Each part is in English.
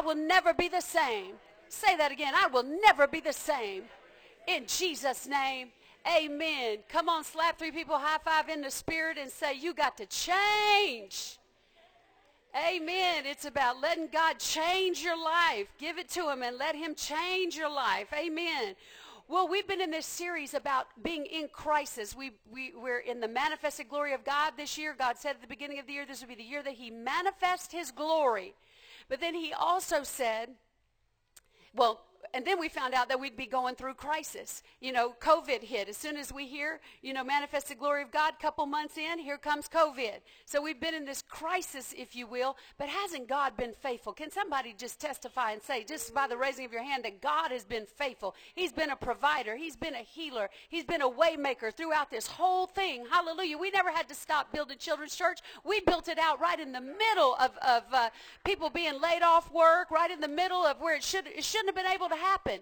I will never be the same. Say that again. I will never be the same. In Jesus' name. Amen. Come on, slap three people high five in the spirit and say, You got to change. Amen. It's about letting God change your life. Give it to Him and let Him change your life. Amen. Well, we've been in this series about being in crisis. We, we, we're in the manifested glory of God this year. God said at the beginning of the year, this would be the year that He manifests His glory. But then He also said, well, and then we found out that we'd be going through crisis. You know, COVID hit. As soon as we hear, you know, manifested glory of God, a couple months in, here comes COVID. So we've been in this crisis, if you will, but hasn't God been faithful? Can somebody just testify and say, just by the raising of your hand, that God has been faithful? He's been a provider. He's been a healer. He's been a waymaker throughout this whole thing. Hallelujah. We never had to stop building children's church. We built it out right in the middle of, of uh, people being laid off work, right in the middle of where it, should, it shouldn't have been able to happen,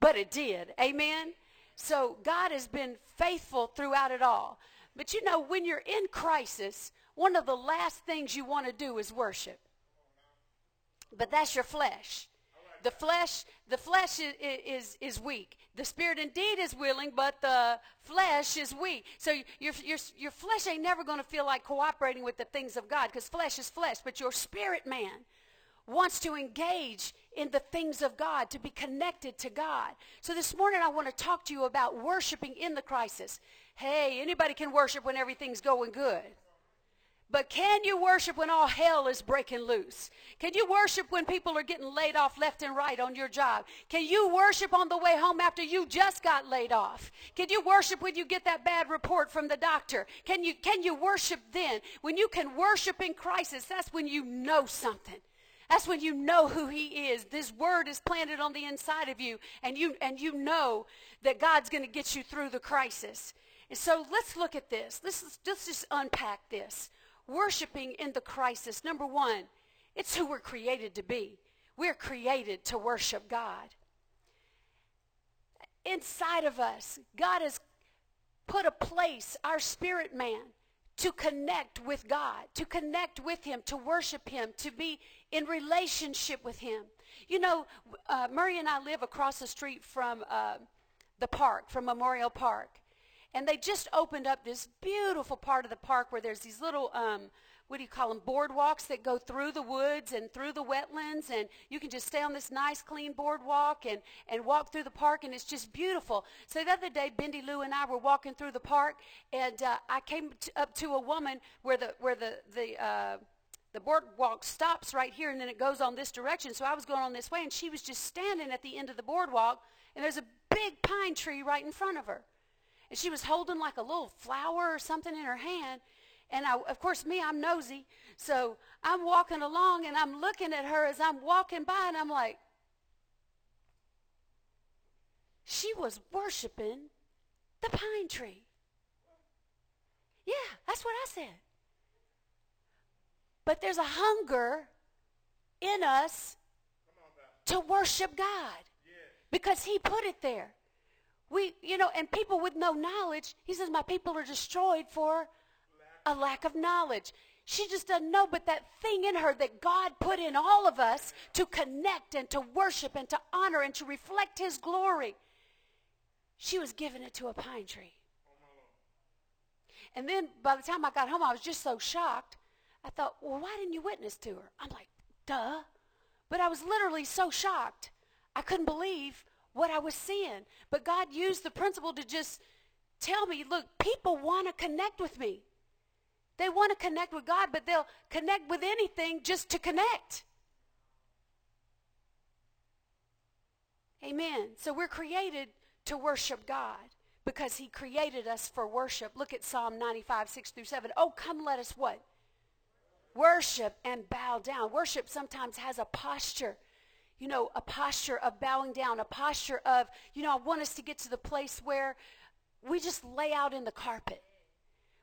but it did. Amen? So God has been faithful throughout it all. But you know, when you're in crisis, one of the last things you want to do is worship. But that's your flesh. The flesh, the flesh is, is, is weak. The spirit indeed is willing, but the flesh is weak. So your, your, your flesh ain't never going to feel like cooperating with the things of God because flesh is flesh. But your spirit man wants to engage in the things of God, to be connected to God. So this morning I want to talk to you about worshiping in the crisis. Hey, anybody can worship when everything's going good. But can you worship when all hell is breaking loose? Can you worship when people are getting laid off left and right on your job? Can you worship on the way home after you just got laid off? Can you worship when you get that bad report from the doctor? Can you, can you worship then? When you can worship in crisis, that's when you know something. That's when you know who he is. This word is planted on the inside of you, and you, and you know that God's going to get you through the crisis. And so let's look at this. Let's, let's just unpack this. Worshiping in the crisis. Number one, it's who we're created to be. We're created to worship God. Inside of us, God has put a place, our spirit man, to connect with God, to connect with Him, to worship Him, to be in relationship with Him. You know, uh, Murray and I live across the street from uh, the park, from Memorial Park. And they just opened up this beautiful part of the park where there's these little, um, what do you call them, boardwalks that go through the woods and through the wetlands. And you can just stay on this nice, clean boardwalk and, and walk through the park, and it's just beautiful. So the other day, Bendy Lou and I were walking through the park, and uh, I came t- up to a woman where the, where the, the, uh, the boardwalk stops right here and then it goes on this direction. So I was going on this way and she was just standing at the end of the boardwalk and there's a big pine tree right in front of her. And she was holding like a little flower or something in her hand. And I, of course, me, I'm nosy. So I'm walking along and I'm looking at her as I'm walking by and I'm like, she was worshiping the pine tree. Yeah, that's what I said. But there's a hunger in us to worship God because He put it there. We, you know, and people with no knowledge, He says, My people are destroyed for a lack of knowledge. She just doesn't know, but that thing in her that God put in all of us to connect and to worship and to honor and to reflect His glory, she was giving it to a pine tree. And then by the time I got home, I was just so shocked I thought, well, why didn't you witness to her? I'm like, duh. But I was literally so shocked. I couldn't believe what I was seeing. But God used the principle to just tell me, look, people want to connect with me. They want to connect with God, but they'll connect with anything just to connect. Amen. So we're created to worship God because he created us for worship. Look at Psalm 95, 6 through 7. Oh, come let us what? worship and bow down. Worship sometimes has a posture, you know, a posture of bowing down, a posture of, you know, I want us to get to the place where we just lay out in the carpet,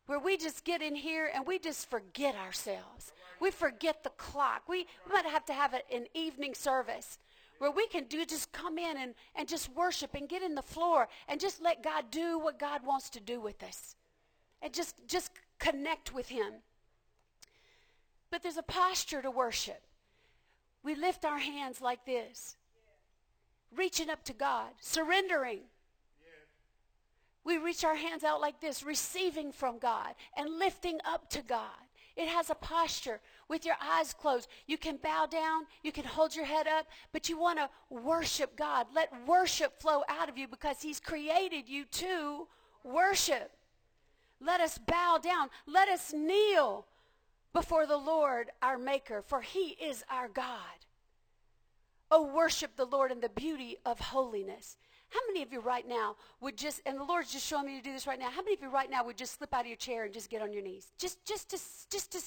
where we just get in here and we just forget ourselves. We forget the clock. We, might have to have an evening service where we can do just come in and, and just worship and get in the floor and just let God do what God wants to do with us. And just just connect with him. But there's a posture to worship. We lift our hands like this, reaching up to God, surrendering. We reach our hands out like this, receiving from God and lifting up to God. It has a posture with your eyes closed. You can bow down, you can hold your head up, but you want to worship God. Let worship flow out of you because He's created you to worship. Let us bow down. Let us kneel before the Lord our Maker, for He is our God. Oh, worship the Lord in the beauty of holiness. How many of you right now would just, and the Lord's just showing me to do this right now, how many of you right now would just slip out of your chair and just get on your knees? Just, just to, just to,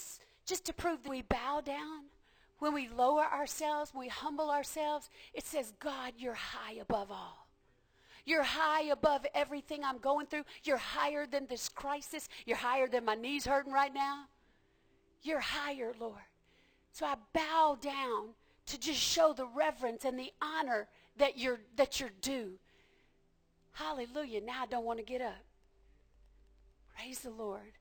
just to prove that we bow down, when we lower ourselves, when we humble ourselves, it says, God, you're high above all. You're high above everything I'm going through. You're higher than this crisis. You're higher than my knees hurting right now. You're higher, Lord. So I bow down to just show the reverence and the honor that you're that you're due. Hallelujah. Now I don't want to get up. Praise the Lord.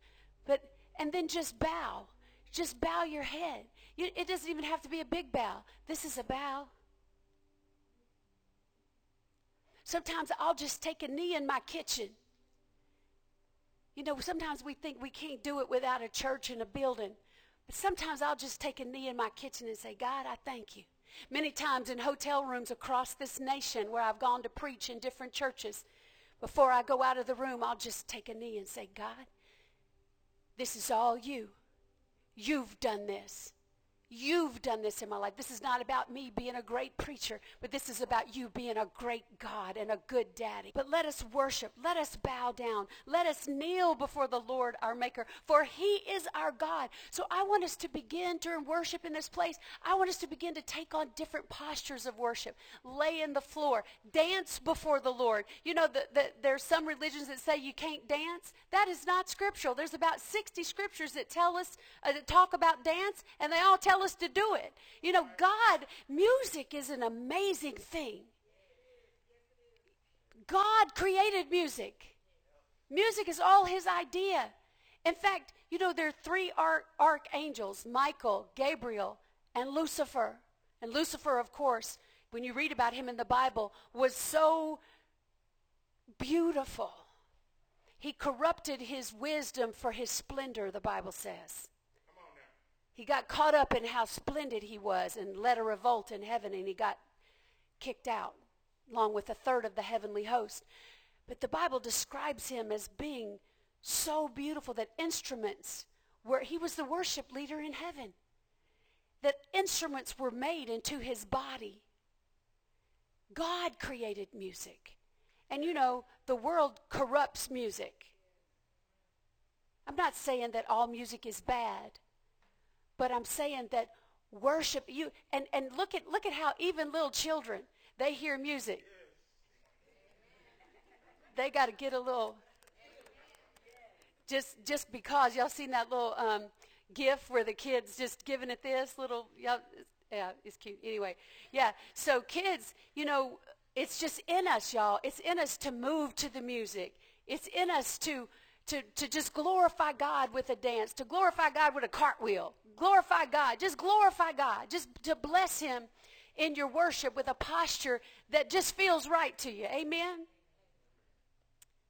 But and then just bow. Just bow your head. You, it doesn't even have to be a big bow. This is a bow. Sometimes I'll just take a knee in my kitchen. You know, sometimes we think we can't do it without a church and a building. But sometimes I'll just take a knee in my kitchen and say, God, I thank you. Many times in hotel rooms across this nation where I've gone to preach in different churches, before I go out of the room, I'll just take a knee and say, God, this is all you. You've done this. You've done this in my life. This is not about me being a great preacher, but this is about you being a great God and a good daddy. But let us worship. Let us bow down. Let us kneel before the Lord our Maker, for he is our God. So I want us to begin to worship in this place. I want us to begin to take on different postures of worship. Lay in the floor. Dance before the Lord. You know, the, the, there's some religions that say you can't dance. That is not scriptural. There's about 60 scriptures that tell us, uh, that talk about dance, and they all tell tell us to do it. You know, God, music is an amazing thing. God created music. Music is all his idea. In fact, you know, there are three arch- archangels Michael, Gabriel, and Lucifer. And Lucifer, of course, when you read about him in the Bible, was so beautiful. He corrupted his wisdom for his splendor, the Bible says. He got caught up in how splendid he was and led a revolt in heaven, and he got kicked out along with a third of the heavenly host. But the Bible describes him as being so beautiful that instruments were, he was the worship leader in heaven, that instruments were made into his body. God created music. And you know, the world corrupts music. I'm not saying that all music is bad. But I'm saying that worship you and, and look at look at how even little children they hear music. They got to get a little just just because y'all seen that little um, gif where the kids just giving it this little y'all, yeah it's cute. Anyway yeah so kids you know it's just in us y'all. It's in us to move to the music. It's in us to to, to just glorify God with a dance, to glorify God with a cartwheel, glorify God, just glorify God, just to bless Him in your worship with a posture that just feels right to you. Amen?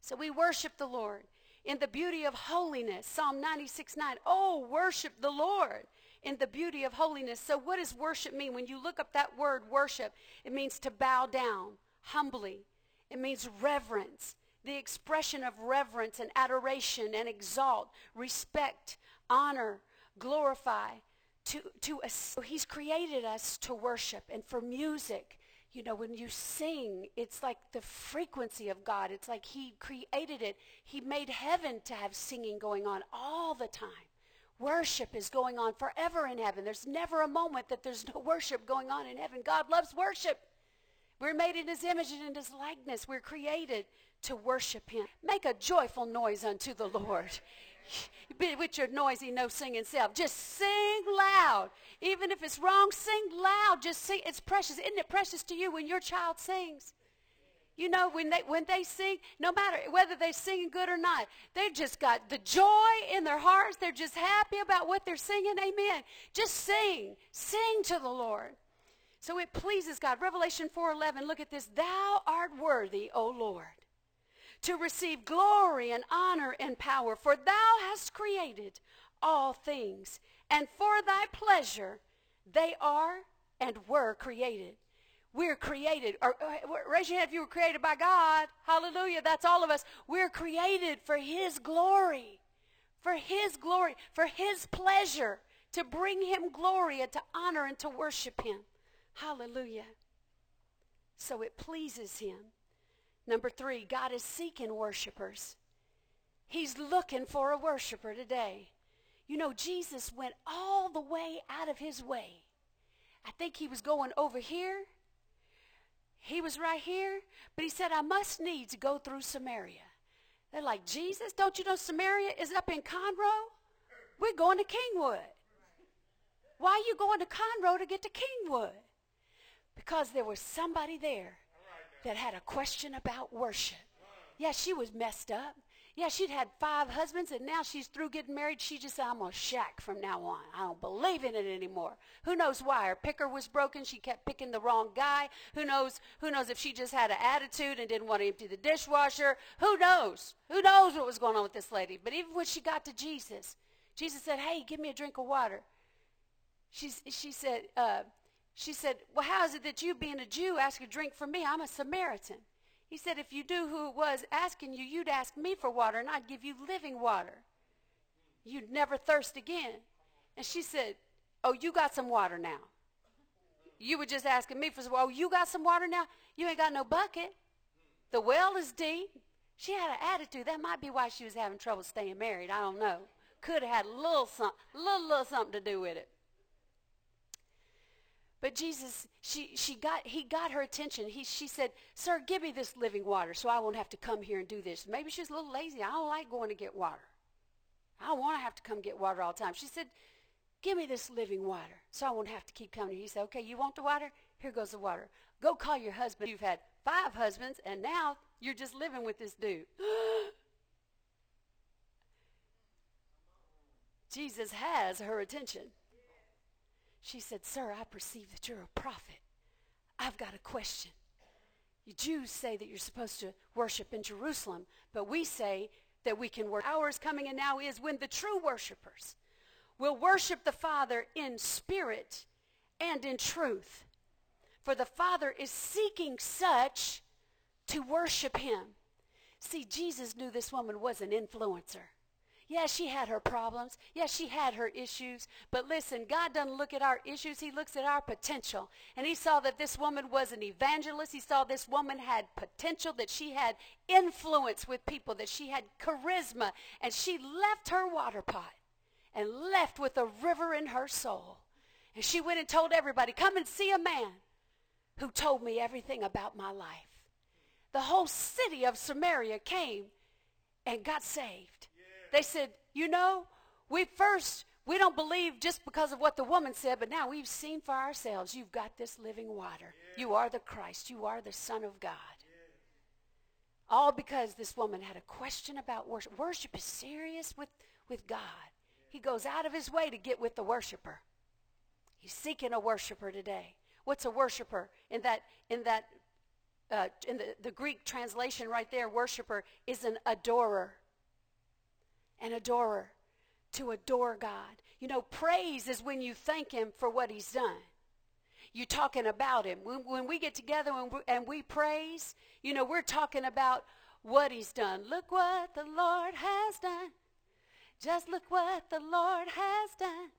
So we worship the Lord in the beauty of holiness. Psalm 96 9. Oh, worship the Lord in the beauty of holiness. So, what does worship mean? When you look up that word worship, it means to bow down humbly, it means reverence the expression of reverence and adoration and exalt, respect, honor, glorify. To, to us. He's created us to worship and for music. You know, when you sing, it's like the frequency of God. It's like He created it. He made heaven to have singing going on all the time. Worship is going on forever in heaven. There's never a moment that there's no worship going on in heaven. God loves worship. We're made in his image and in his likeness. We're created to worship him. Make a joyful noise unto the Lord. With your noisy, no singing self. Just sing loud. Even if it's wrong, sing loud. Just sing. It's precious. Isn't it precious to you when your child sings? You know, when they when they sing, no matter whether they're singing good or not, they've just got the joy in their hearts. They're just happy about what they're singing. Amen. Just sing. Sing to the Lord. So it pleases God. Revelation 4:11, look at this. Thou art worthy, O Lord, to receive glory and honor and power, for thou hast created all things, and for thy pleasure they are and were created. We're created. Or, uh, raise your hand if you were created by God. Hallelujah. That's all of us. We're created for His glory. For His glory. For His pleasure. To bring Him glory and to honor and to worship Him. Hallelujah. So it pleases Him. Number three, God is seeking worshipers. He's looking for a worshiper today. You know, Jesus went all the way out of his way. I think he was going over here he was right here, but he said, I must needs go through Samaria. They're like, Jesus, don't you know Samaria is up in Conroe? We're going to Kingwood. Why are you going to Conroe to get to Kingwood? Because there was somebody there that had a question about worship. Yeah, she was messed up. Yeah, she'd had five husbands, and now she's through getting married. She just said, I'm to shack from now on. I don't believe in it anymore. Who knows why? Her picker was broken. She kept picking the wrong guy. Who knows? Who knows if she just had an attitude and didn't want to empty the dishwasher? Who knows? Who knows what was going on with this lady? But even when she got to Jesus, Jesus said, hey, give me a drink of water. She, she said, uh, she said, well, how is it that you, being a Jew, ask a drink from me? I'm a Samaritan. He said, if you do who it was asking you, you'd ask me for water and I'd give you living water. You'd never thirst again. And she said, oh, you got some water now. You were just asking me for some. Oh, you got some water now? You ain't got no bucket. The well is deep. She had an attitude. That might be why she was having trouble staying married. I don't know. Could have had a little, some, little, little something to do with it. But Jesus, she, she got, he got her attention. He, she said, Sir, give me this living water so I won't have to come here and do this. Maybe she's a little lazy. I don't like going to get water. I don't want to have to come get water all the time. She said, Give me this living water so I won't have to keep coming. He said, Okay, you want the water? Here goes the water. Go call your husband. You've had five husbands, and now you're just living with this dude. Jesus has her attention. She said, Sir, I perceive that you're a prophet. I've got a question. You Jews say that you're supposed to worship in Jerusalem, but we say that we can worship. Hours coming and now is when the true worshipers will worship the Father in spirit and in truth. For the Father is seeking such to worship him. See, Jesus knew this woman was an influencer. Yeah, she had her problems. Yeah, she had her issues. But listen, God doesn't look at our issues. He looks at our potential. And he saw that this woman was an evangelist. He saw this woman had potential, that she had influence with people, that she had charisma. And she left her water pot and left with a river in her soul. And she went and told everybody, come and see a man who told me everything about my life. The whole city of Samaria came and got saved. They said, you know, we first, we don't believe just because of what the woman said, but now we've seen for ourselves. You've got this living water. Yeah. You are the Christ. You are the Son of God. Yeah. All because this woman had a question about worship. Worship is serious with, with God. Yeah. He goes out of his way to get with the worshiper. He's seeking a worshiper today. What's a worshiper? In that, in that, uh, in the, the Greek translation right there, worshiper is an adorer an adorer, to adore God. You know, praise is when you thank Him for what He's done. You're talking about Him. When, when we get together and we, and we praise, you know, we're talking about what He's done. Look what the Lord has done. Just look what the Lord has done.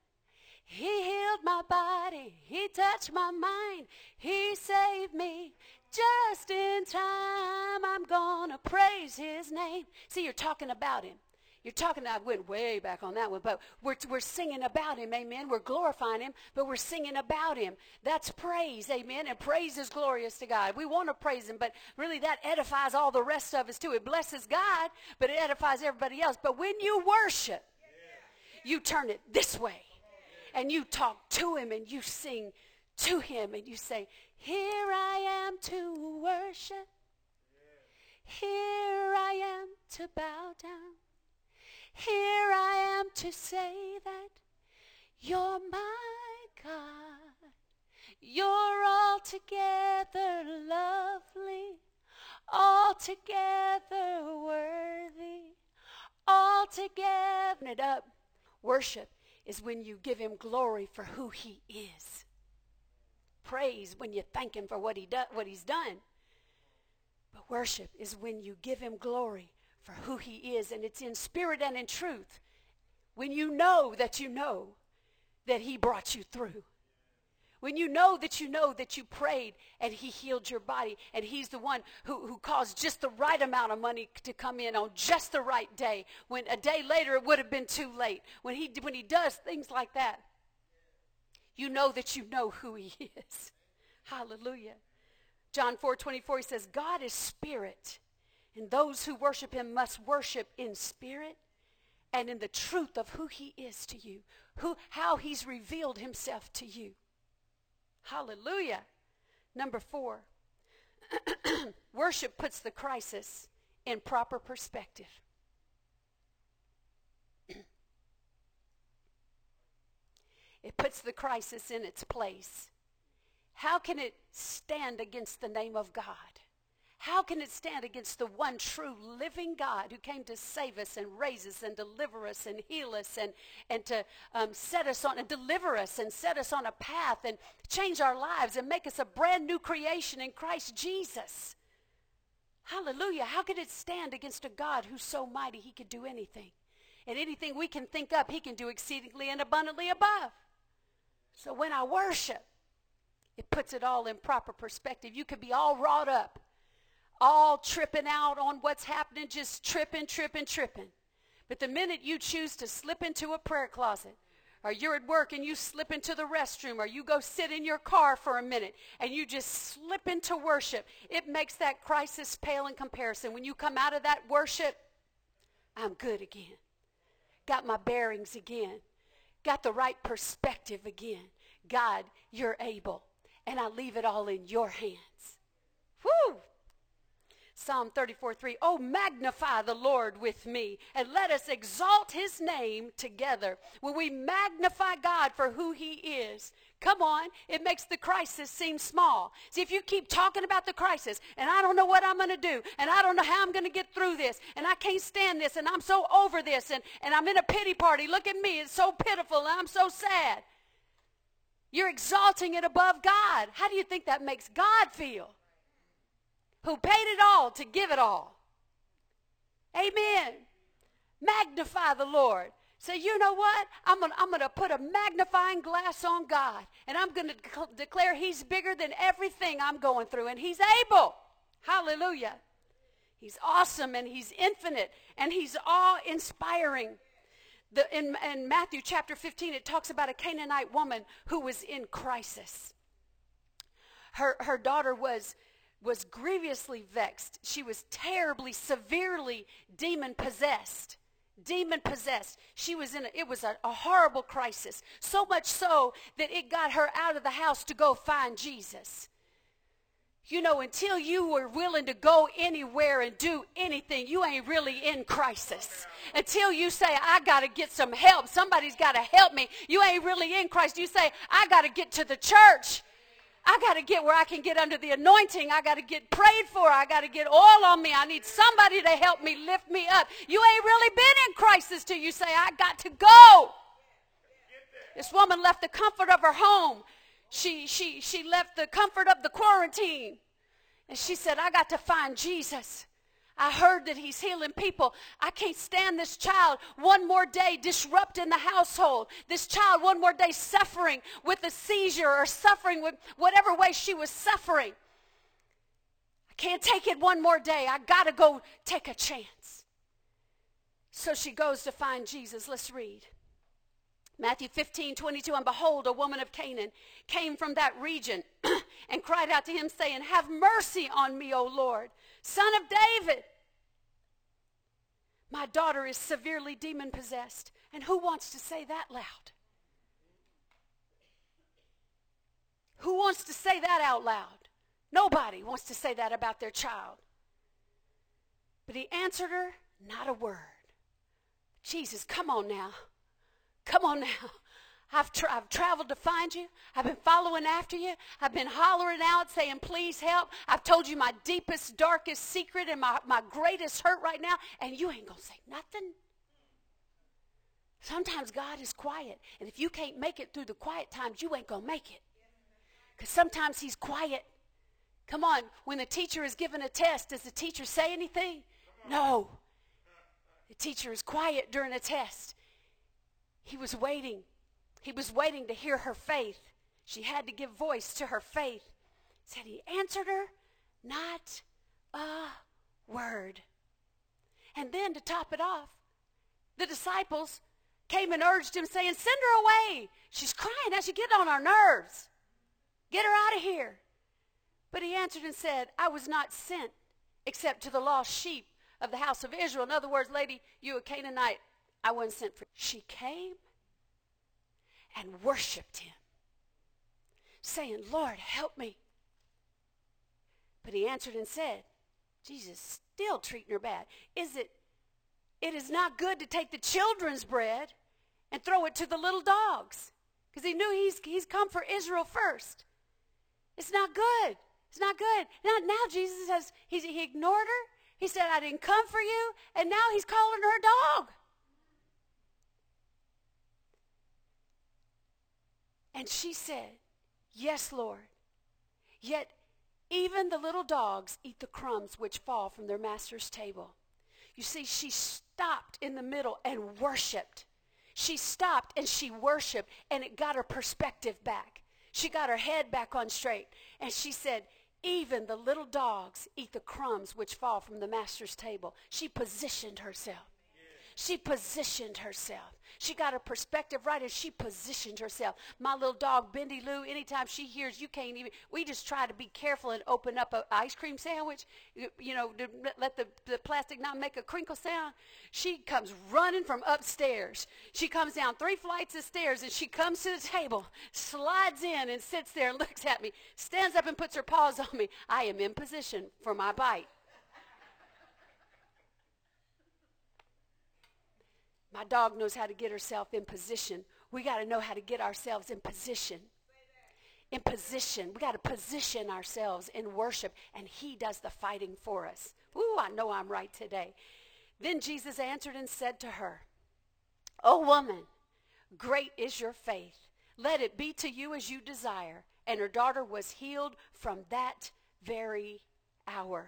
He healed my body. He touched my mind. He saved me just in time. I'm going to praise his name. See, you're talking about him. You're talking, I went way back on that one, but we're, we're singing about him, amen. We're glorifying him, but we're singing about him. That's praise, amen. And praise is glorious to God. We want to praise him, but really that edifies all the rest of us too. It blesses God, but it edifies everybody else. But when you worship, you turn it this way and you talk to him and you sing to him and you say, Here I am to worship. Here I am to bow down. Here I am to say that you're my God. You're altogether lovely, altogether worthy, altogether it up. Worship is when you give him glory for who he is. Praise when you thank him for what he do, what he's done. But worship is when you give him glory for who he is and it's in spirit and in truth. When you know that you know that he brought you through. When you know that you know that you prayed and he healed your body and he's the one who, who caused just the right amount of money to come in on just the right day. When a day later it would have been too late. When he, when he does things like that, you know that you know who he is. Hallelujah. John 4 24, he says, God is spirit, and those who worship him must worship in spirit and in the truth of who he is to you, who, how he's revealed himself to you. Hallelujah. Number four, worship puts the crisis in proper perspective. it puts the crisis in its place. How can it stand against the name of God? How can it stand against the one true living God who came to save us and raise us and deliver us and heal us and, and to um, set us on and deliver us and set us on a path and change our lives and make us a brand new creation in Christ Jesus? Hallelujah. How could it stand against a God who's so mighty he could do anything? And anything we can think up, he can do exceedingly and abundantly above. So when I worship, it puts it all in proper perspective. You could be all wrought up all tripping out on what's happening, just tripping, tripping, tripping. But the minute you choose to slip into a prayer closet, or you're at work and you slip into the restroom, or you go sit in your car for a minute and you just slip into worship, it makes that crisis pale in comparison. When you come out of that worship, I'm good again. Got my bearings again. Got the right perspective again. God, you're able. And I leave it all in your hands. Whoo! Psalm 34 3. Oh, magnify the Lord with me and let us exalt his name together. When we magnify God for who he is, come on, it makes the crisis seem small. See, if you keep talking about the crisis and I don't know what I'm going to do and I don't know how I'm going to get through this and I can't stand this and I'm so over this and, and I'm in a pity party. Look at me, it's so pitiful and I'm so sad. You're exalting it above God. How do you think that makes God feel? Who paid it all to give it all. Amen. Magnify the Lord. Say, you know what? I'm going I'm to put a magnifying glass on God, and I'm going to de- declare He's bigger than everything I'm going through, and He's able. Hallelujah. He's awesome, and He's infinite, and He's awe inspiring. The, in, in Matthew chapter 15, it talks about a Canaanite woman who was in crisis. Her, her daughter was was grievously vexed. She was terribly, severely demon possessed. Demon possessed. She was in a, it was a, a horrible crisis. So much so that it got her out of the house to go find Jesus. You know, until you were willing to go anywhere and do anything, you ain't really in crisis. Until you say, I got to get some help, somebody's got to help me, you ain't really in Christ. You say, I got to get to the church. I got to get where I can get under the anointing. I got to get prayed for. I got to get oil on me. I need somebody to help me lift me up. You ain't really been in crisis till you say, I got to go. This woman left the comfort of her home. She, she, she left the comfort of the quarantine. And she said, I got to find Jesus. I heard that he's healing people. I can't stand this child one more day disrupting the household. This child one more day suffering with a seizure or suffering with whatever way she was suffering. I can't take it one more day. I got to go take a chance. So she goes to find Jesus. Let's read. Matthew 15, 22, and behold, a woman of Canaan came from that region and cried out to him, saying, Have mercy on me, O Lord, son of David. My daughter is severely demon possessed. And who wants to say that loud? Who wants to say that out loud? Nobody wants to say that about their child. But he answered her, not a word. Jesus, come on now. Come on now. I've, tra- I've traveled to find you. I've been following after you. I've been hollering out saying, please help. I've told you my deepest, darkest secret and my, my greatest hurt right now, and you ain't going to say nothing. Sometimes God is quiet, and if you can't make it through the quiet times, you ain't going to make it. Because sometimes He's quiet. Come on, when the teacher is given a test, does the teacher say anything? No. The teacher is quiet during a test. He was waiting he was waiting to hear her faith. She had to give voice to her faith. Said he answered her, not a word. And then to top it off, the disciples came and urged him, saying, Send her away. She's crying as she get on our nerves. Get her out of here. But he answered and said, I was not sent except to the lost sheep of the house of Israel. In other words, lady, you a Canaanite, I wasn't sent for. She came and worshiped him, saying, Lord, help me. But he answered and said, Jesus still treating her bad. Is it, it is not good to take the children's bread and throw it to the little dogs. Because he knew he's, he's come for Israel first. It's not good. It's not good. Now, now Jesus has he, he ignored her. He said, I didn't come for you. And now he's calling her a dog. And she said, Yes, Lord. Yet even the little dogs eat the crumbs which fall from their master's table. You see, she stopped in the middle and worshiped. She stopped and she worshiped, and it got her perspective back. She got her head back on straight, and she said, even the little dogs eat the crumbs which fall from the master's table. She positioned herself. She positioned herself. She got her perspective right and she positioned herself. My little dog, Bendy Lou, anytime she hears you can't even, we just try to be careful and open up an ice cream sandwich, you, you know, let the, the plastic not make a crinkle sound. She comes running from upstairs. She comes down three flights of stairs and she comes to the table, slides in and sits there and looks at me, stands up and puts her paws on me. I am in position for my bite. My dog knows how to get herself in position. We got to know how to get ourselves in position. In position. We got to position ourselves in worship, and He does the fighting for us. Ooh, I know I'm right today. Then Jesus answered and said to her, O woman, great is your faith. Let it be to you as you desire. And her daughter was healed from that very hour.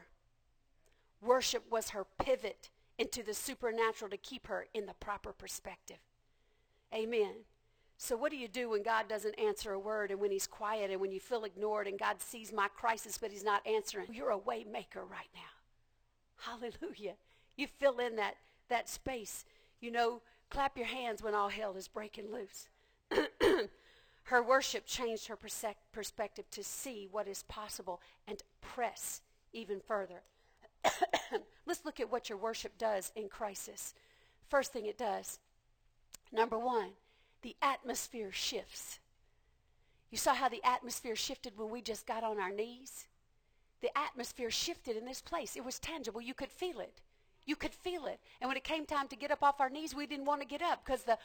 Worship was her pivot into the supernatural to keep her in the proper perspective. Amen. So, what do you do when God doesn't answer a word and when He's quiet and when you feel ignored and God sees my crisis but He's not answering? You're a way maker right now. Hallelujah. You fill in that, that space. You know, clap your hands when all hell is breaking loose. her worship changed her perspective to see what is possible and press even further. Let's look at what your worship does in crisis. First thing it does, number one, the atmosphere shifts. You saw how the atmosphere shifted when we just got on our knees? The atmosphere shifted in this place. It was tangible. You could feel it. You could feel it. And when it came time to get up off our knees, we didn't want to get up because the,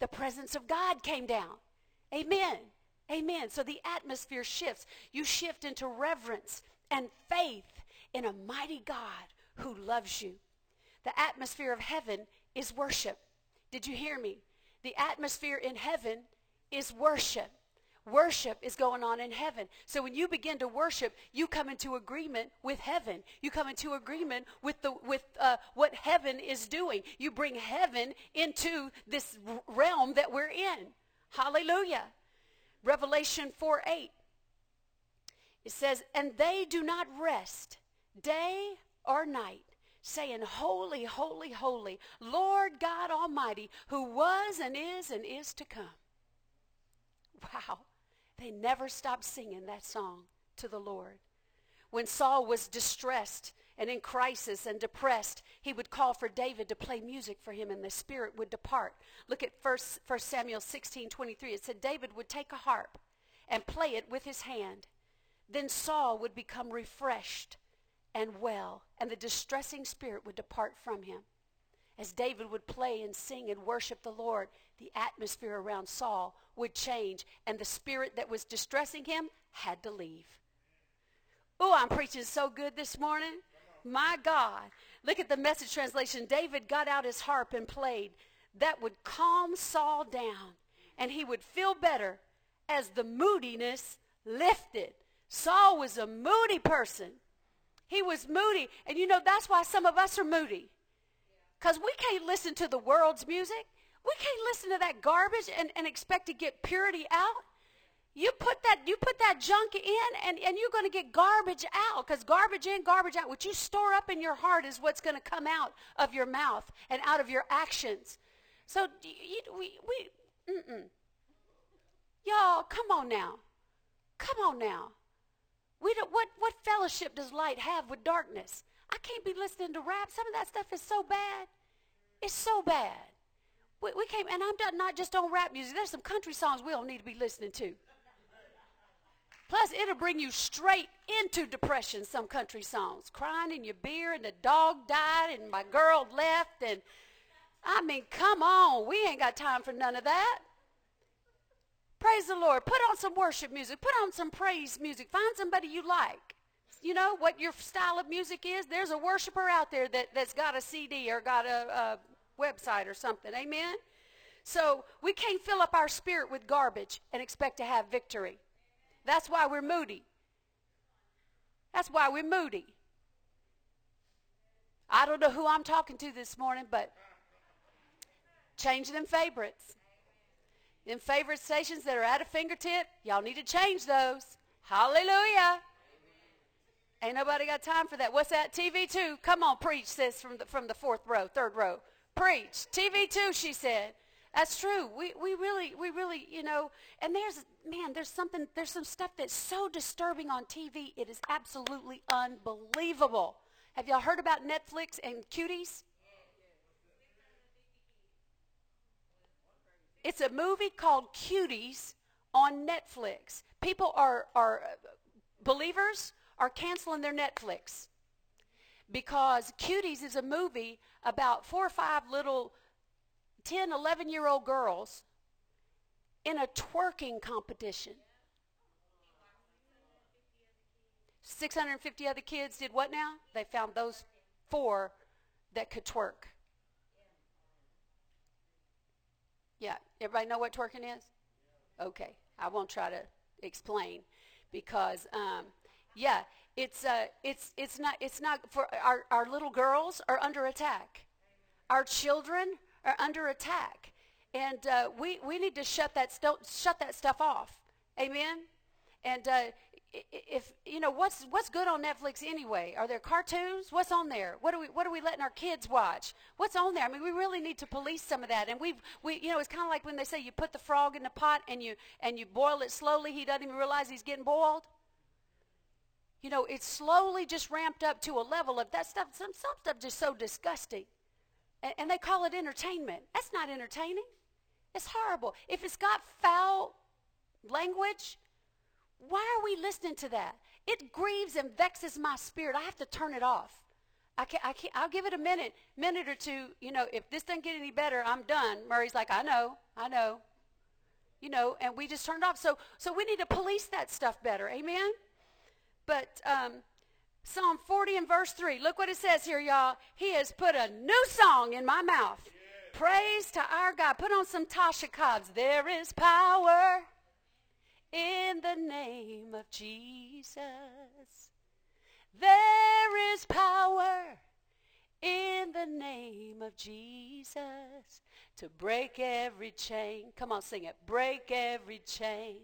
the presence of God came down. Amen. Amen. So the atmosphere shifts. You shift into reverence and faith in a mighty God who loves you. The atmosphere of heaven is worship. Did you hear me? The atmosphere in heaven is worship. Worship is going on in heaven. So when you begin to worship, you come into agreement with heaven. You come into agreement with the with uh, what heaven is doing. You bring heaven into this realm that we're in. Hallelujah. Revelation 4 8. It says, And they do not rest day or night, saying, Holy, holy, holy, Lord God Almighty, who was and is and is to come. Wow. They never stopped singing that song to the Lord. When Saul was distressed and in crisis and depressed, he would call for David to play music for him and the spirit would depart. Look at 1, 1 Samuel 16, 23. It said David would take a harp and play it with his hand. Then Saul would become refreshed and well, and the distressing spirit would depart from him. as David would play and sing and worship the Lord, the atmosphere around Saul would change, and the spirit that was distressing him had to leave. Oh, I'm preaching so good this morning. My God. Look at the message translation. David got out his harp and played. That would calm Saul down, and he would feel better as the moodiness lifted. Saul was a moody person. He was moody. And you know, that's why some of us are moody. Because we can't listen to the world's music. We can't listen to that garbage and, and expect to get purity out. You put that you put that junk in and, and you're going to get garbage out because garbage in, garbage out. What you store up in your heart is what's going to come out of your mouth and out of your actions. So you, we, we mm-mm. y'all, come on now. Come on now. We don't, what, what fellowship does light have with darkness? I can't be listening to rap. Some of that stuff is so bad. It's so bad. We, we came, and I'm not just on rap music. There's some country songs we don't need to be listening to. Plus, it'll bring you straight into depression, some country songs. Crying in your beer, and the dog died, and my girl left, and I mean, come on. We ain't got time for none of that. Praise the Lord. Put on some worship music. Put on some praise music. Find somebody you like. You know what your style of music is? There's a worshiper out there that, that's got a CD or got a, a website or something. Amen? So we can't fill up our spirit with garbage and expect to have victory. That's why we're moody. That's why we're moody. I don't know who I'm talking to this morning, but change them favorites. Them favorite stations that are at a fingertip, y'all need to change those. Hallelujah. Ain't nobody got time for that. What's that? TV2. Come on, preach, sis, from the, from the fourth row, third row. Preach. TV2, she said. That's true. We, we really, we really, you know, and there's, man, there's something, there's some stuff that's so disturbing on TV. It is absolutely unbelievable. Have y'all heard about Netflix and cuties? It's a movie called Cuties on Netflix. People are, are believers are canceling their Netflix because Cuties is a movie about four or five little 10, 11 year old girls in a twerking competition. 650 other kids did what now? They found those four that could twerk. Yeah, everybody know what twerking is? Okay, I won't try to explain because, um, yeah, it's uh, it's it's not it's not for our our little girls are under attack. Our children are under attack, and uh, we we need to shut that st- shut that stuff off. Amen. And uh, if you know what's what's good on Netflix anyway? Are there cartoons? What's on there? What are we what are we letting our kids watch? What's on there? I mean, we really need to police some of that. And we've we you know it's kind of like when they say you put the frog in the pot and you and you boil it slowly. He doesn't even realize he's getting boiled. You know, it's slowly just ramped up to a level of that stuff. Some some stuff just so disgusting, and, and they call it entertainment. That's not entertaining. It's horrible. If it's got foul language why are we listening to that? It grieves and vexes my spirit. I have to turn it off. I can't, I can't, I'll give it a minute, minute or two. You know, if this doesn't get any better, I'm done. Murray's like, I know, I know. You know, and we just turned off. So, so we need to police that stuff better. Amen. But um, Psalm 40 and verse 3. Look what it says here, y'all. He has put a new song in my mouth. Praise to our God. Put on some Tasha Cobbs. There is power in the name of Jesus. There is power in the name of Jesus to break every chain. Come on, sing it. Break every chain.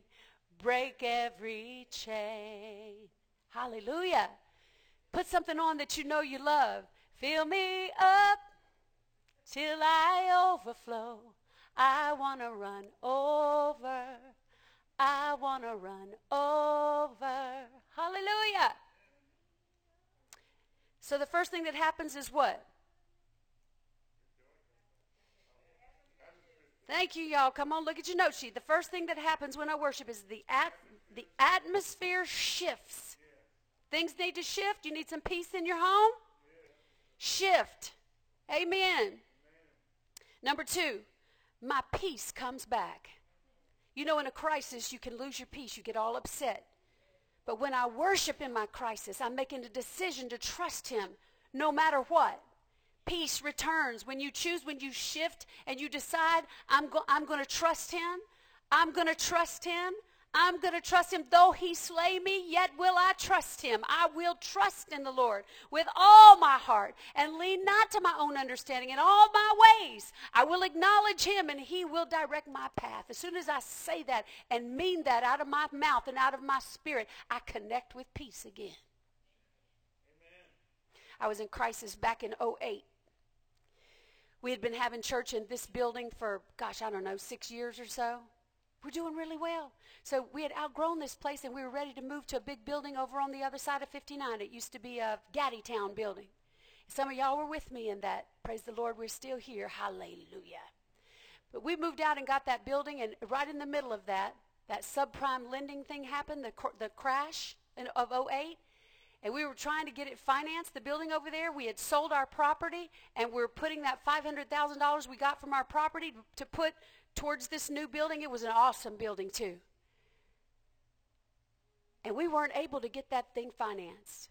Break every chain. Hallelujah. Put something on that you know you love. Fill me up till I overflow. I want to run over. I want to run over. Hallelujah. So the first thing that happens is what? Thank you, y'all. Come on, look at your note sheet. The first thing that happens when I worship is the, at, the atmosphere shifts. Things need to shift. You need some peace in your home? Shift. Amen. Number two, my peace comes back. You know, in a crisis, you can lose your peace. You get all upset. But when I worship in my crisis, I'm making a decision to trust Him no matter what. Peace returns. When you choose, when you shift and you decide, I'm, I'm going to trust Him, I'm going to trust Him, I'm going to trust him. Though he slay me, yet will I trust him. I will trust in the Lord with all my heart and lean not to my own understanding in all my ways. I will acknowledge him and he will direct my path. As soon as I say that and mean that out of my mouth and out of my spirit, I connect with peace again. Amen. I was in crisis back in 08. We had been having church in this building for, gosh, I don't know, six years or so. We're doing really well. So we had outgrown this place and we were ready to move to a big building over on the other side of 59. It used to be a Gaddy Town building. Some of y'all were with me in that. Praise the Lord, we're still here. Hallelujah. But we moved out and got that building, and right in the middle of that, that subprime lending thing happened, the, the crash in, of 08 and we were trying to get it financed, the building over there. We had sold our property, and we are putting that $500,000 we got from our property to put towards this new building. It was an awesome building, too. And we weren't able to get that thing financed.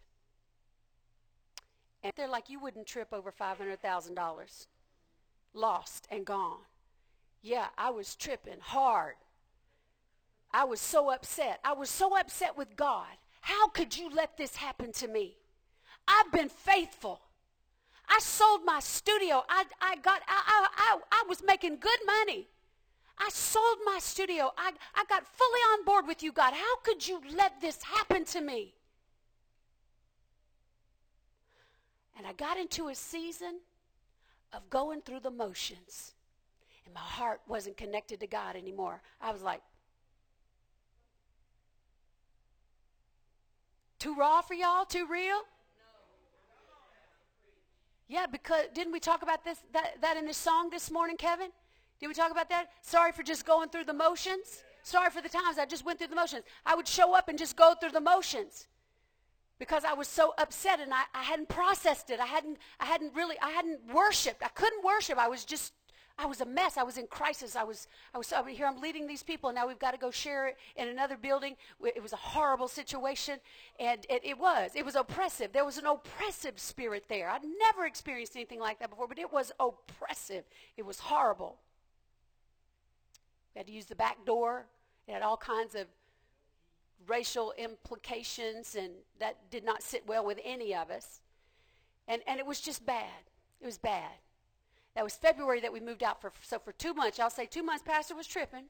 And they're like, you wouldn't trip over $500,000. Lost and gone. Yeah, I was tripping hard. I was so upset. I was so upset with God. How could you let this happen to me? I've been faithful. I sold my studio. I, I got I, I, I was making good money. I sold my studio. I, I got fully on board with you, God. How could you let this happen to me? And I got into a season of going through the motions. And my heart wasn't connected to God anymore. I was like, too raw for y'all? Too real? Yeah, because didn't we talk about this that, that in this song this morning, Kevin? Did we talk about that? Sorry for just going through the motions. Sorry for the times I just went through the motions. I would show up and just go through the motions because I was so upset and I, I hadn't processed it. I hadn't, I hadn't really, I hadn't worshiped. I couldn't worship. I was just, I was a mess. I was in crisis. I was, I was over here. I'm leading these people, and now we've got to go share it in another building. It was a horrible situation, and it, it was. It was oppressive. There was an oppressive spirit there. I'd never experienced anything like that before, but it was oppressive. It was horrible. We had to use the back door. It had all kinds of racial implications, and that did not sit well with any of us. And, and it was just bad. It was bad. That was February that we moved out for. So for two months, y'all say two months, Pastor was tripping.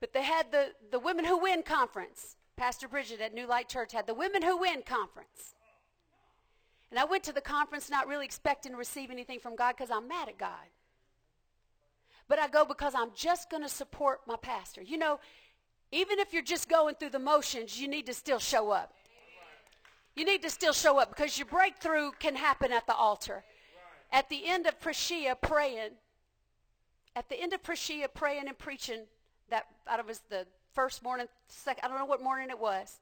But they had the, the Women Who Win conference. Pastor Bridget at New Light Church had the Women Who Win conference. And I went to the conference not really expecting to receive anything from God because I'm mad at God but I go because I'm just going to support my pastor. You know, even if you're just going through the motions, you need to still show up. You need to still show up because your breakthrough can happen at the altar. At the end of Prashia praying, at the end of Prashia praying and preaching, that I was the first morning, second, I don't know what morning it was,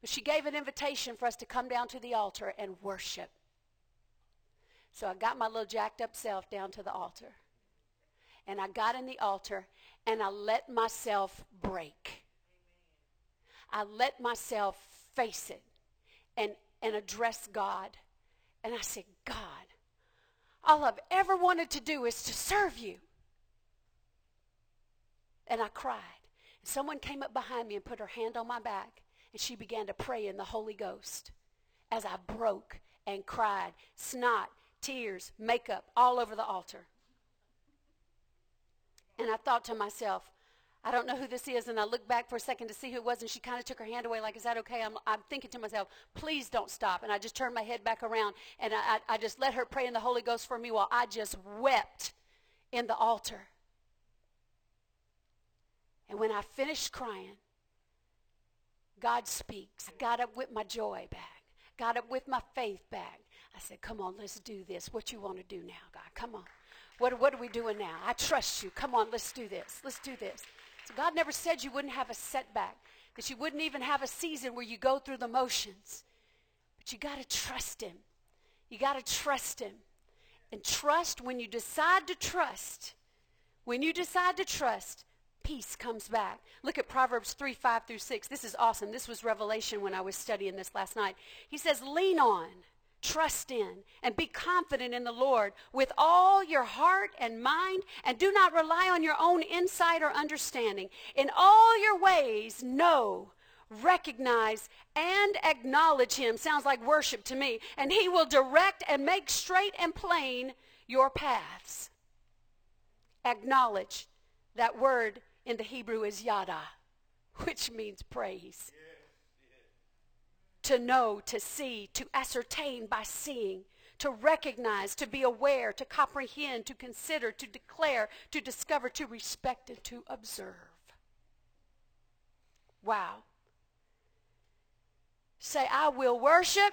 but she gave an invitation for us to come down to the altar and worship. So I got my little jacked up self down to the altar and I got in the altar and I let myself break. I let myself face it and, and address God. And I said, God, all I've ever wanted to do is to serve you. And I cried. And someone came up behind me and put her hand on my back, and she began to pray in the Holy Ghost as I broke and cried, snot, tears, makeup all over the altar. And I thought to myself, I don't know who this is. And I looked back for a second to see who it was, and she kind of took her hand away, like, Is that okay? I'm, I'm thinking to myself, Please don't stop. And I just turned my head back around, and I, I, I just let her pray in the Holy Ghost for me while I just wept in the altar. And when I finished crying, God speaks. I got up with my joy back, got up with my faith back. I said, Come on, let's do this. What you want to do now, God? Come on. What, what are we doing now? I trust you. Come on, let's do this. Let's do this. So God never said you wouldn't have a setback, that you wouldn't even have a season where you go through the motions. But you got to trust Him. You got to trust Him. And trust, when you decide to trust, when you decide to trust, peace comes back. Look at Proverbs 3 5 through 6. This is awesome. This was revelation when I was studying this last night. He says, Lean on, trust in, and be confident in the Lord with all your heart and mind, and do not rely on your own insight or understanding. In all your ways, know recognize, and acknowledge him. Sounds like worship to me. And he will direct and make straight and plain your paths. Acknowledge. That word in the Hebrew is yada, which means praise. To know, to see, to ascertain by seeing, to recognize, to be aware, to comprehend, to consider, to declare, to discover, to respect, and to observe. Wow. Say, I will worship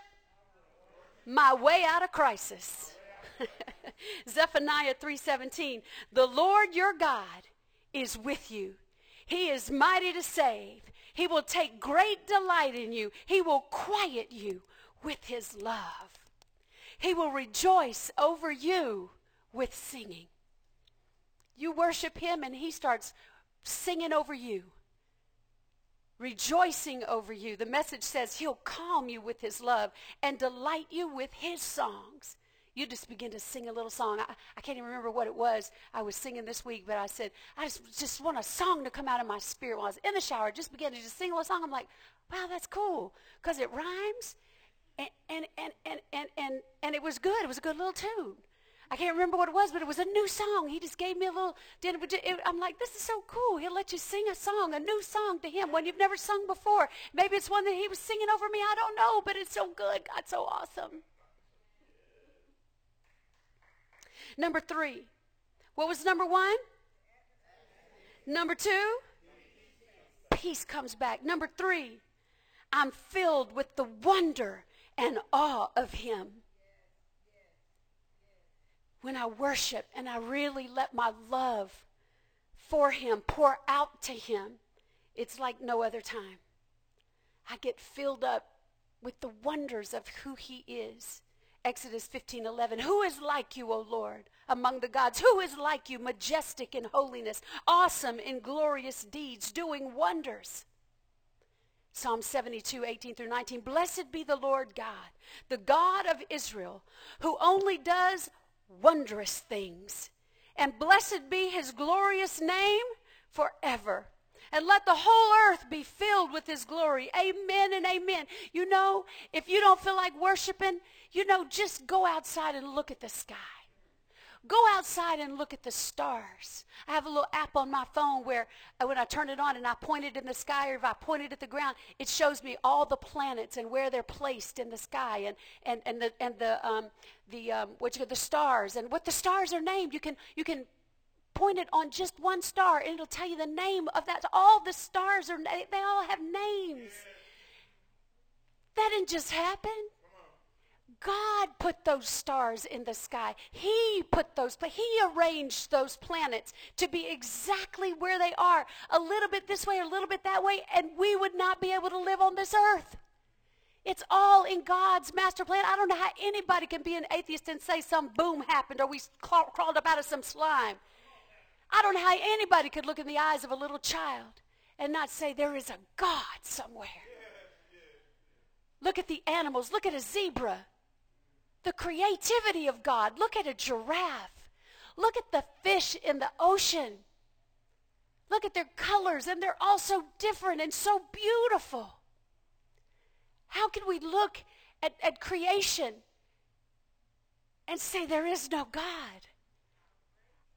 my way out of crisis. Zephaniah 3:17 The Lord your God is with you. He is mighty to save. He will take great delight in you. He will quiet you with his love. He will rejoice over you with singing. You worship him and he starts singing over you rejoicing over you. The message says he'll calm you with his love and delight you with his songs. You just begin to sing a little song. I, I can't even remember what it was I was singing this week, but I said, I just, just want a song to come out of my spirit while I was in the shower. Just began to just sing a little song. I'm like, wow, that's cool because it rhymes. And, and, and, and, and, and, and it was good. It was a good little tune. I can't remember what it was, but it was a new song. He just gave me a little. I'm like, this is so cool. He'll let you sing a song, a new song to him, one you've never sung before. Maybe it's one that he was singing over me. I don't know, but it's so good. God's so awesome. Number three. What was number one? Number two? Peace comes back. Number three, I'm filled with the wonder and awe of him when I worship and I really let my love for him pour out to him, it's like no other time. I get filled up with the wonders of who he is. Exodus 15:11 Who is like you, O Lord, among the gods? Who is like you, majestic in holiness, awesome in glorious deeds, doing wonders? Psalm 72, 18 through 19. Blessed be the Lord God, the God of Israel, who only does wondrous things. And blessed be his glorious name forever. And let the whole earth be filled with his glory. Amen and amen. You know, if you don't feel like worshiping, you know, just go outside and look at the sky. Go outside and look at the stars. I have a little app on my phone where uh, when I turn it on and I point it in the sky or if I point it at the ground, it shows me all the planets and where they're placed in the sky and, and, and the, and the, um, the, um, what you, the stars and what the stars are named. You can, you can point it on just one star and it'll tell you the name of that. All the stars are, they all have names. That didn't just happen. God put those stars in the sky. He put those, but He arranged those planets to be exactly where they are, a little bit this way, a little bit that way, and we would not be able to live on this earth. It's all in God's master plan. I don't know how anybody can be an atheist and say some boom happened or we crawled up out of some slime. I don't know how anybody could look in the eyes of a little child and not say there is a God somewhere. Look at the animals. Look at a zebra the creativity of God. Look at a giraffe. Look at the fish in the ocean. Look at their colors, and they're all so different and so beautiful. How can we look at, at creation and say there is no God?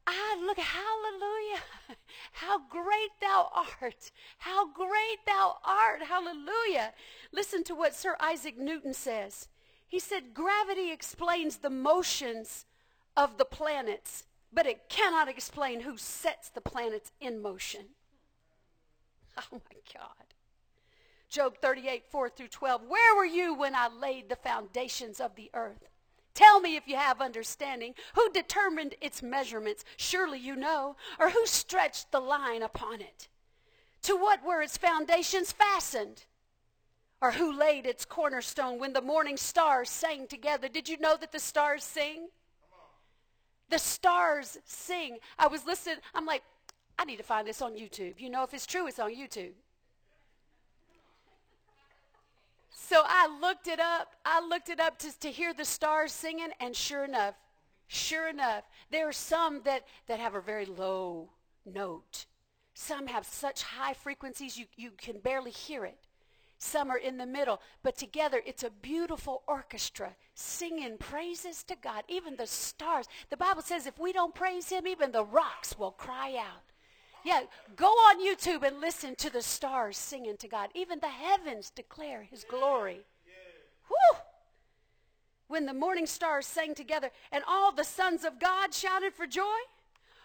Ah, look, hallelujah. How great thou art. How great thou art. Hallelujah. Listen to what Sir Isaac Newton says. He said gravity explains the motions of the planets, but it cannot explain who sets the planets in motion. Oh my God. Job 38, 4 through 12. Where were you when I laid the foundations of the earth? Tell me if you have understanding. Who determined its measurements? Surely you know. Or who stretched the line upon it? To what were its foundations fastened? Or who laid its cornerstone when the morning stars sang together. Did you know that the stars sing? The stars sing. I was listening. I'm like, I need to find this on YouTube. You know, if it's true, it's on YouTube. So I looked it up. I looked it up to, to hear the stars singing, and sure enough, sure enough, there are some that, that have a very low note. Some have such high frequencies you, you can barely hear it. Some are in the middle, but together it's a beautiful orchestra singing praises to God. Even the stars. The Bible says if we don't praise Him, even the rocks will cry out. Yeah, go on YouTube and listen to the stars singing to God. Even the heavens declare His glory. Whew! When the morning stars sang together and all the sons of God shouted for joy.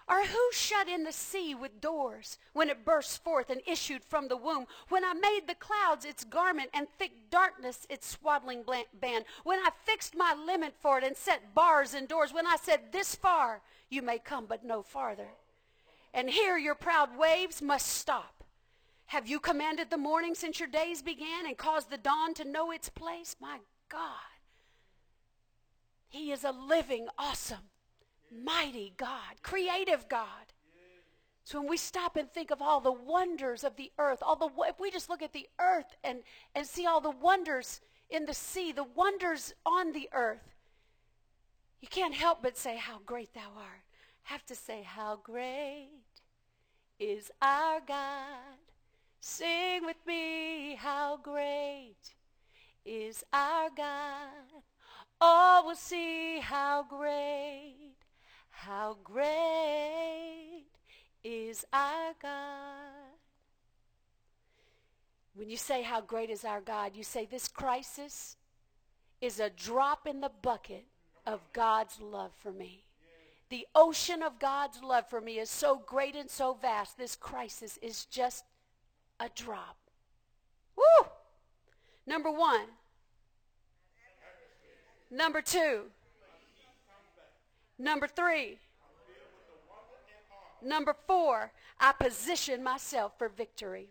Or who shut in the sea with doors when it burst forth and issued from the womb? When I made the clouds its garment and thick darkness its swaddling band? When I fixed my limit for it and set bars and doors? When I said, This far you may come, but no farther? And here your proud waves must stop. Have you commanded the morning since your days began and caused the dawn to know its place? My God. He is a living, awesome mighty God, creative God. So when we stop and think of all the wonders of the earth, all the if we just look at the earth and, and see all the wonders in the sea, the wonders on the earth, you can't help but say, How great thou art. Have to say, How great is our God. Sing with me, How great is our God. All will see how great how great is our God. When you say how great is our God, you say this crisis is a drop in the bucket of God's love for me. The ocean of God's love for me is so great and so vast. This crisis is just a drop. Woo! Number one. Number two. Number three. Number four, I position myself for victory.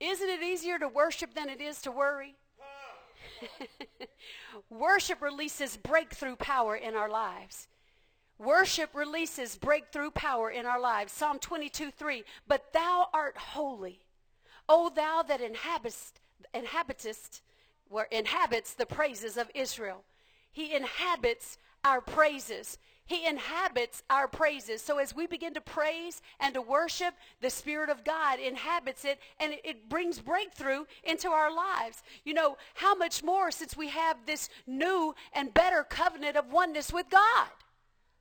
Isn't it easier to worship than it is to worry? Worship releases breakthrough power in our lives. Worship releases breakthrough power in our lives. Psalm 22 3. But thou art holy, O thou that inhabitest, inhabitest where inhabits the praises of Israel. He inhabits our praises. He inhabits our praises. So as we begin to praise and to worship, the Spirit of God inhabits it and it, brings breakthrough into our lives. You know, how much more since we have this new and better covenant of oneness with God?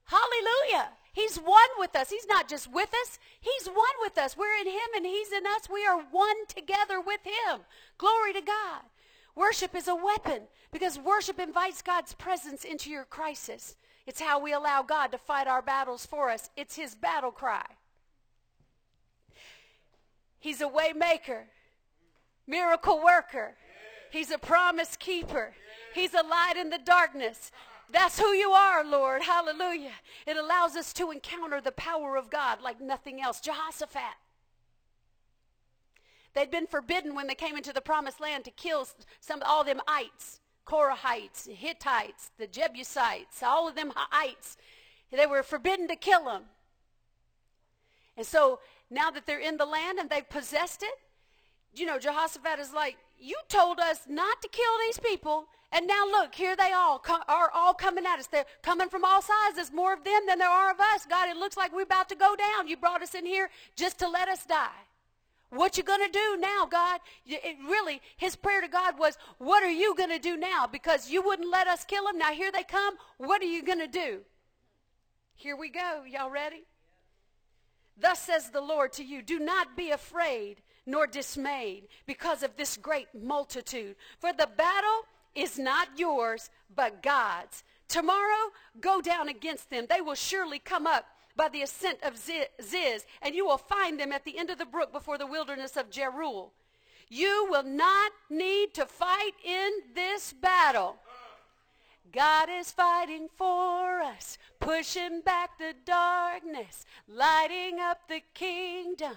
Hallelujah. He's one with us. He's not just with us, He's one with us. We're in Him and He's in us. We are one together with Him. Glory to God. Worship is a weapon because worship invites God's presence into your crisis. It's how we allow God to fight our battles for us. It's his battle cry. He's a way maker, miracle worker. He's a promise keeper. He's a light in the darkness. That's who you are, Lord. Hallelujah. It allows us to encounter the power of God like nothing else. Jehoshaphat. They'd been forbidden when they came into the promised land to kill some all them ites, Korahites, Hittites, the Jebusites, all of them ites. They were forbidden to kill them. And so now that they're in the land and they've possessed it, you know, Jehoshaphat is like, you told us not to kill these people, and now look, here they all are all coming at us. They're coming from all sides. There's more of them than there are of us. God, it looks like we're about to go down. You brought us in here just to let us die. What you going to do now, God? It really, his prayer to God was, what are you going to do now? Because you wouldn't let us kill them. Now here they come. What are you going to do? Here we go. Y'all ready? Thus says the Lord to you, do not be afraid nor dismayed because of this great multitude. For the battle is not yours, but God's. Tomorrow, go down against them. They will surely come up by the ascent of Ziz, and you will find them at the end of the brook before the wilderness of Jeruel. You will not need to fight in this battle. God is fighting for us, pushing back the darkness, lighting up the kingdom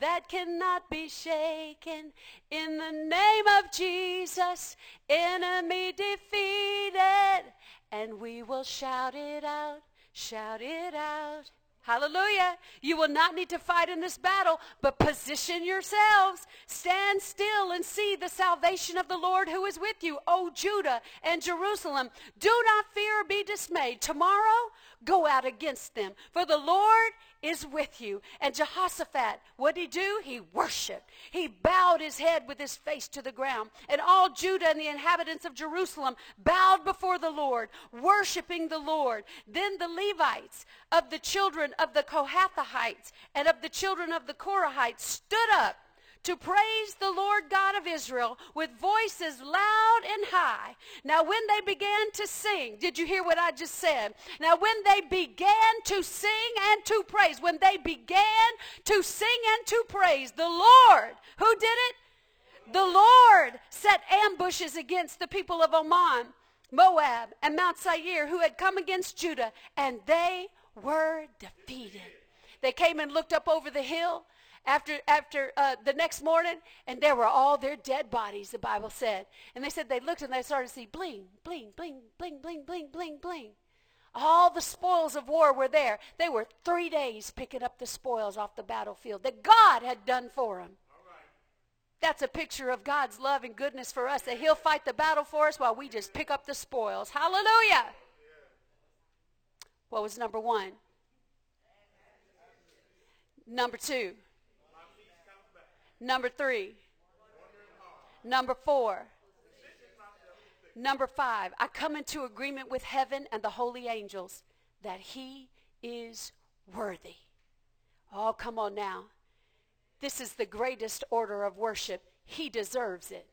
that cannot be shaken. In the name of Jesus, enemy defeated, and we will shout it out, shout it out. Hallelujah. You will not need to fight in this battle, but position yourselves. Stand still and see the salvation of the Lord who is with you, O Judah and Jerusalem. Do not fear or be dismayed. Tomorrow, go out against them. For the Lord is with you. And Jehoshaphat, what did he do? He worshiped. He bowed his head with his face to the ground. And all Judah and the inhabitants of Jerusalem bowed before the Lord, worshiping the Lord. Then the Levites of the children of the Kohathites and of the children of the Korahites stood up to praise the Lord God of Israel with voices loud and high. Now, when they began to sing, did you hear what I just said? Now, when they began to sing and to praise, when they began to sing and to praise the Lord, who did it? The Lord set ambushes against the people of Ammon, Moab, and Mount Seir who had come against Judah, and they were defeated. They came and looked up over the hill after, after uh, the next morning, and there were all their dead bodies, the Bible said. And they said they looked and they started to see bling, bling, bling, bling, bling, bling, bling, bling. All the spoils of war were there. They were three days picking up the spoils off the battlefield that God had done for them. That's a picture of God's love and goodness for us, that He'll fight the battle for us while we just pick up the spoils. Hallelujah. What was number one? Number two. Number three. Number four. Number five. I come into agreement with heaven and the holy angels that he is worthy. Oh, come on now. This is the greatest order of worship. He deserves it.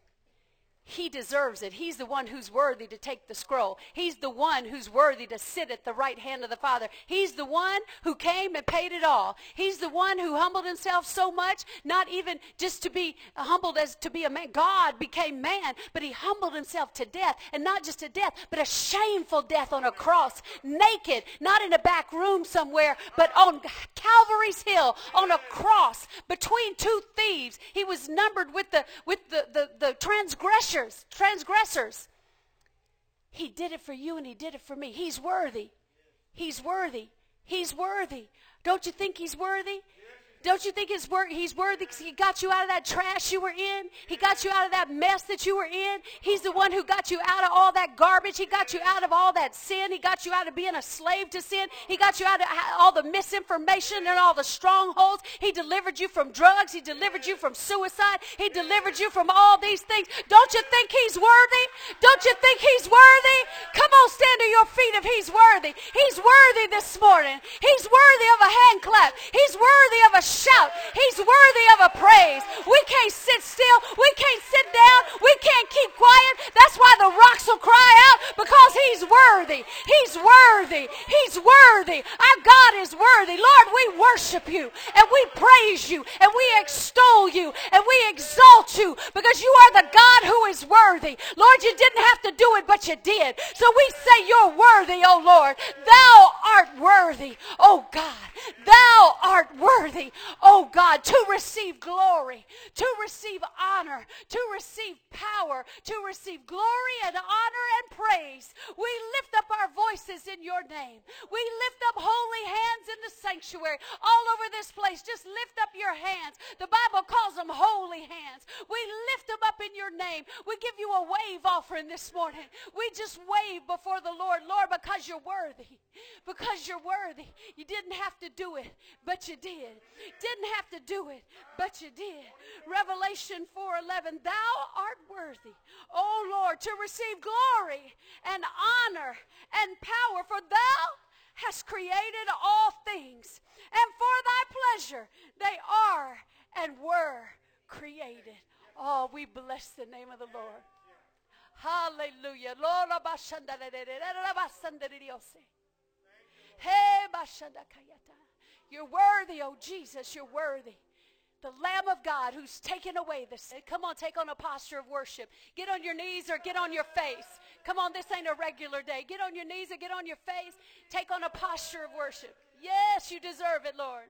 He deserves it. He's the one who's worthy to take the scroll. He's the one who's worthy to sit at the right hand of the Father. He's the one who came and paid it all. He's the one who humbled himself so much, not even just to be humbled as to be a man. God became man, but he humbled himself to death, and not just to death, but a shameful death on a cross, naked, not in a back room somewhere, but on Calvary's hill, on a cross between two thieves. He was numbered with the with the, the, the transgression transgressors. He did it for you and he did it for me. He's worthy. He's worthy. He's worthy. Don't you think he's worthy? Don't you think it's wor- he's worthy because he got you out of that trash you were in? He got you out of that mess that you were in. He's the one who got you out of all that garbage. He got you out of all that sin. He got you out of being a slave to sin. He got you out of all the misinformation and all the strongholds. He delivered you from drugs. He delivered you from suicide. He delivered you from all these things. Don't you think he's worthy? Don't you think he's worthy? Come on, stand to your feet if he's worthy. He's worthy this morning. He's worthy of a hand clap. He's worthy of a shout. He's worthy of a praise. We can't sit still. We can't sit down. We can't keep quiet. That's why the rocks will cry out because he's worthy. He's worthy. He's worthy. Our God is worthy. Lord, we worship you and we praise you and we extol you and we exalt you because you are the God who is worthy. Lord, you didn't have to do it, but you did. So we say you're worthy, oh Lord. Thou art worthy, oh God. Thou art worthy oh God, to receive glory, to receive honor, to receive power, to receive glory and honor and praise. We lift up our voices in your name. We lift up holy hands in the sanctuary all over this place. Just lift up your hands. The Bible calls them holy hands. We lift them up in your name. We give you a wave offering this morning. We just wave before the Lord, Lord, because you're worthy. Because you're worthy. You didn't have to do it, but you did. Didn't have to do it, but you did. Revelation 4:11, thou art worthy, O Lord, to receive glory and honor and power, for thou hast created all things, and for thy pleasure they are and were created. Oh, we bless the name of the Lord. Hallelujah. Lord, Hey, you're worthy, oh Jesus, you're worthy. the Lamb of God who's taken away the sin. Come on, take on a posture of worship. Get on your knees or get on your face. Come on, this ain't a regular day. Get on your knees or get on your face. Take on a posture of worship. Yes, you deserve it, Lord.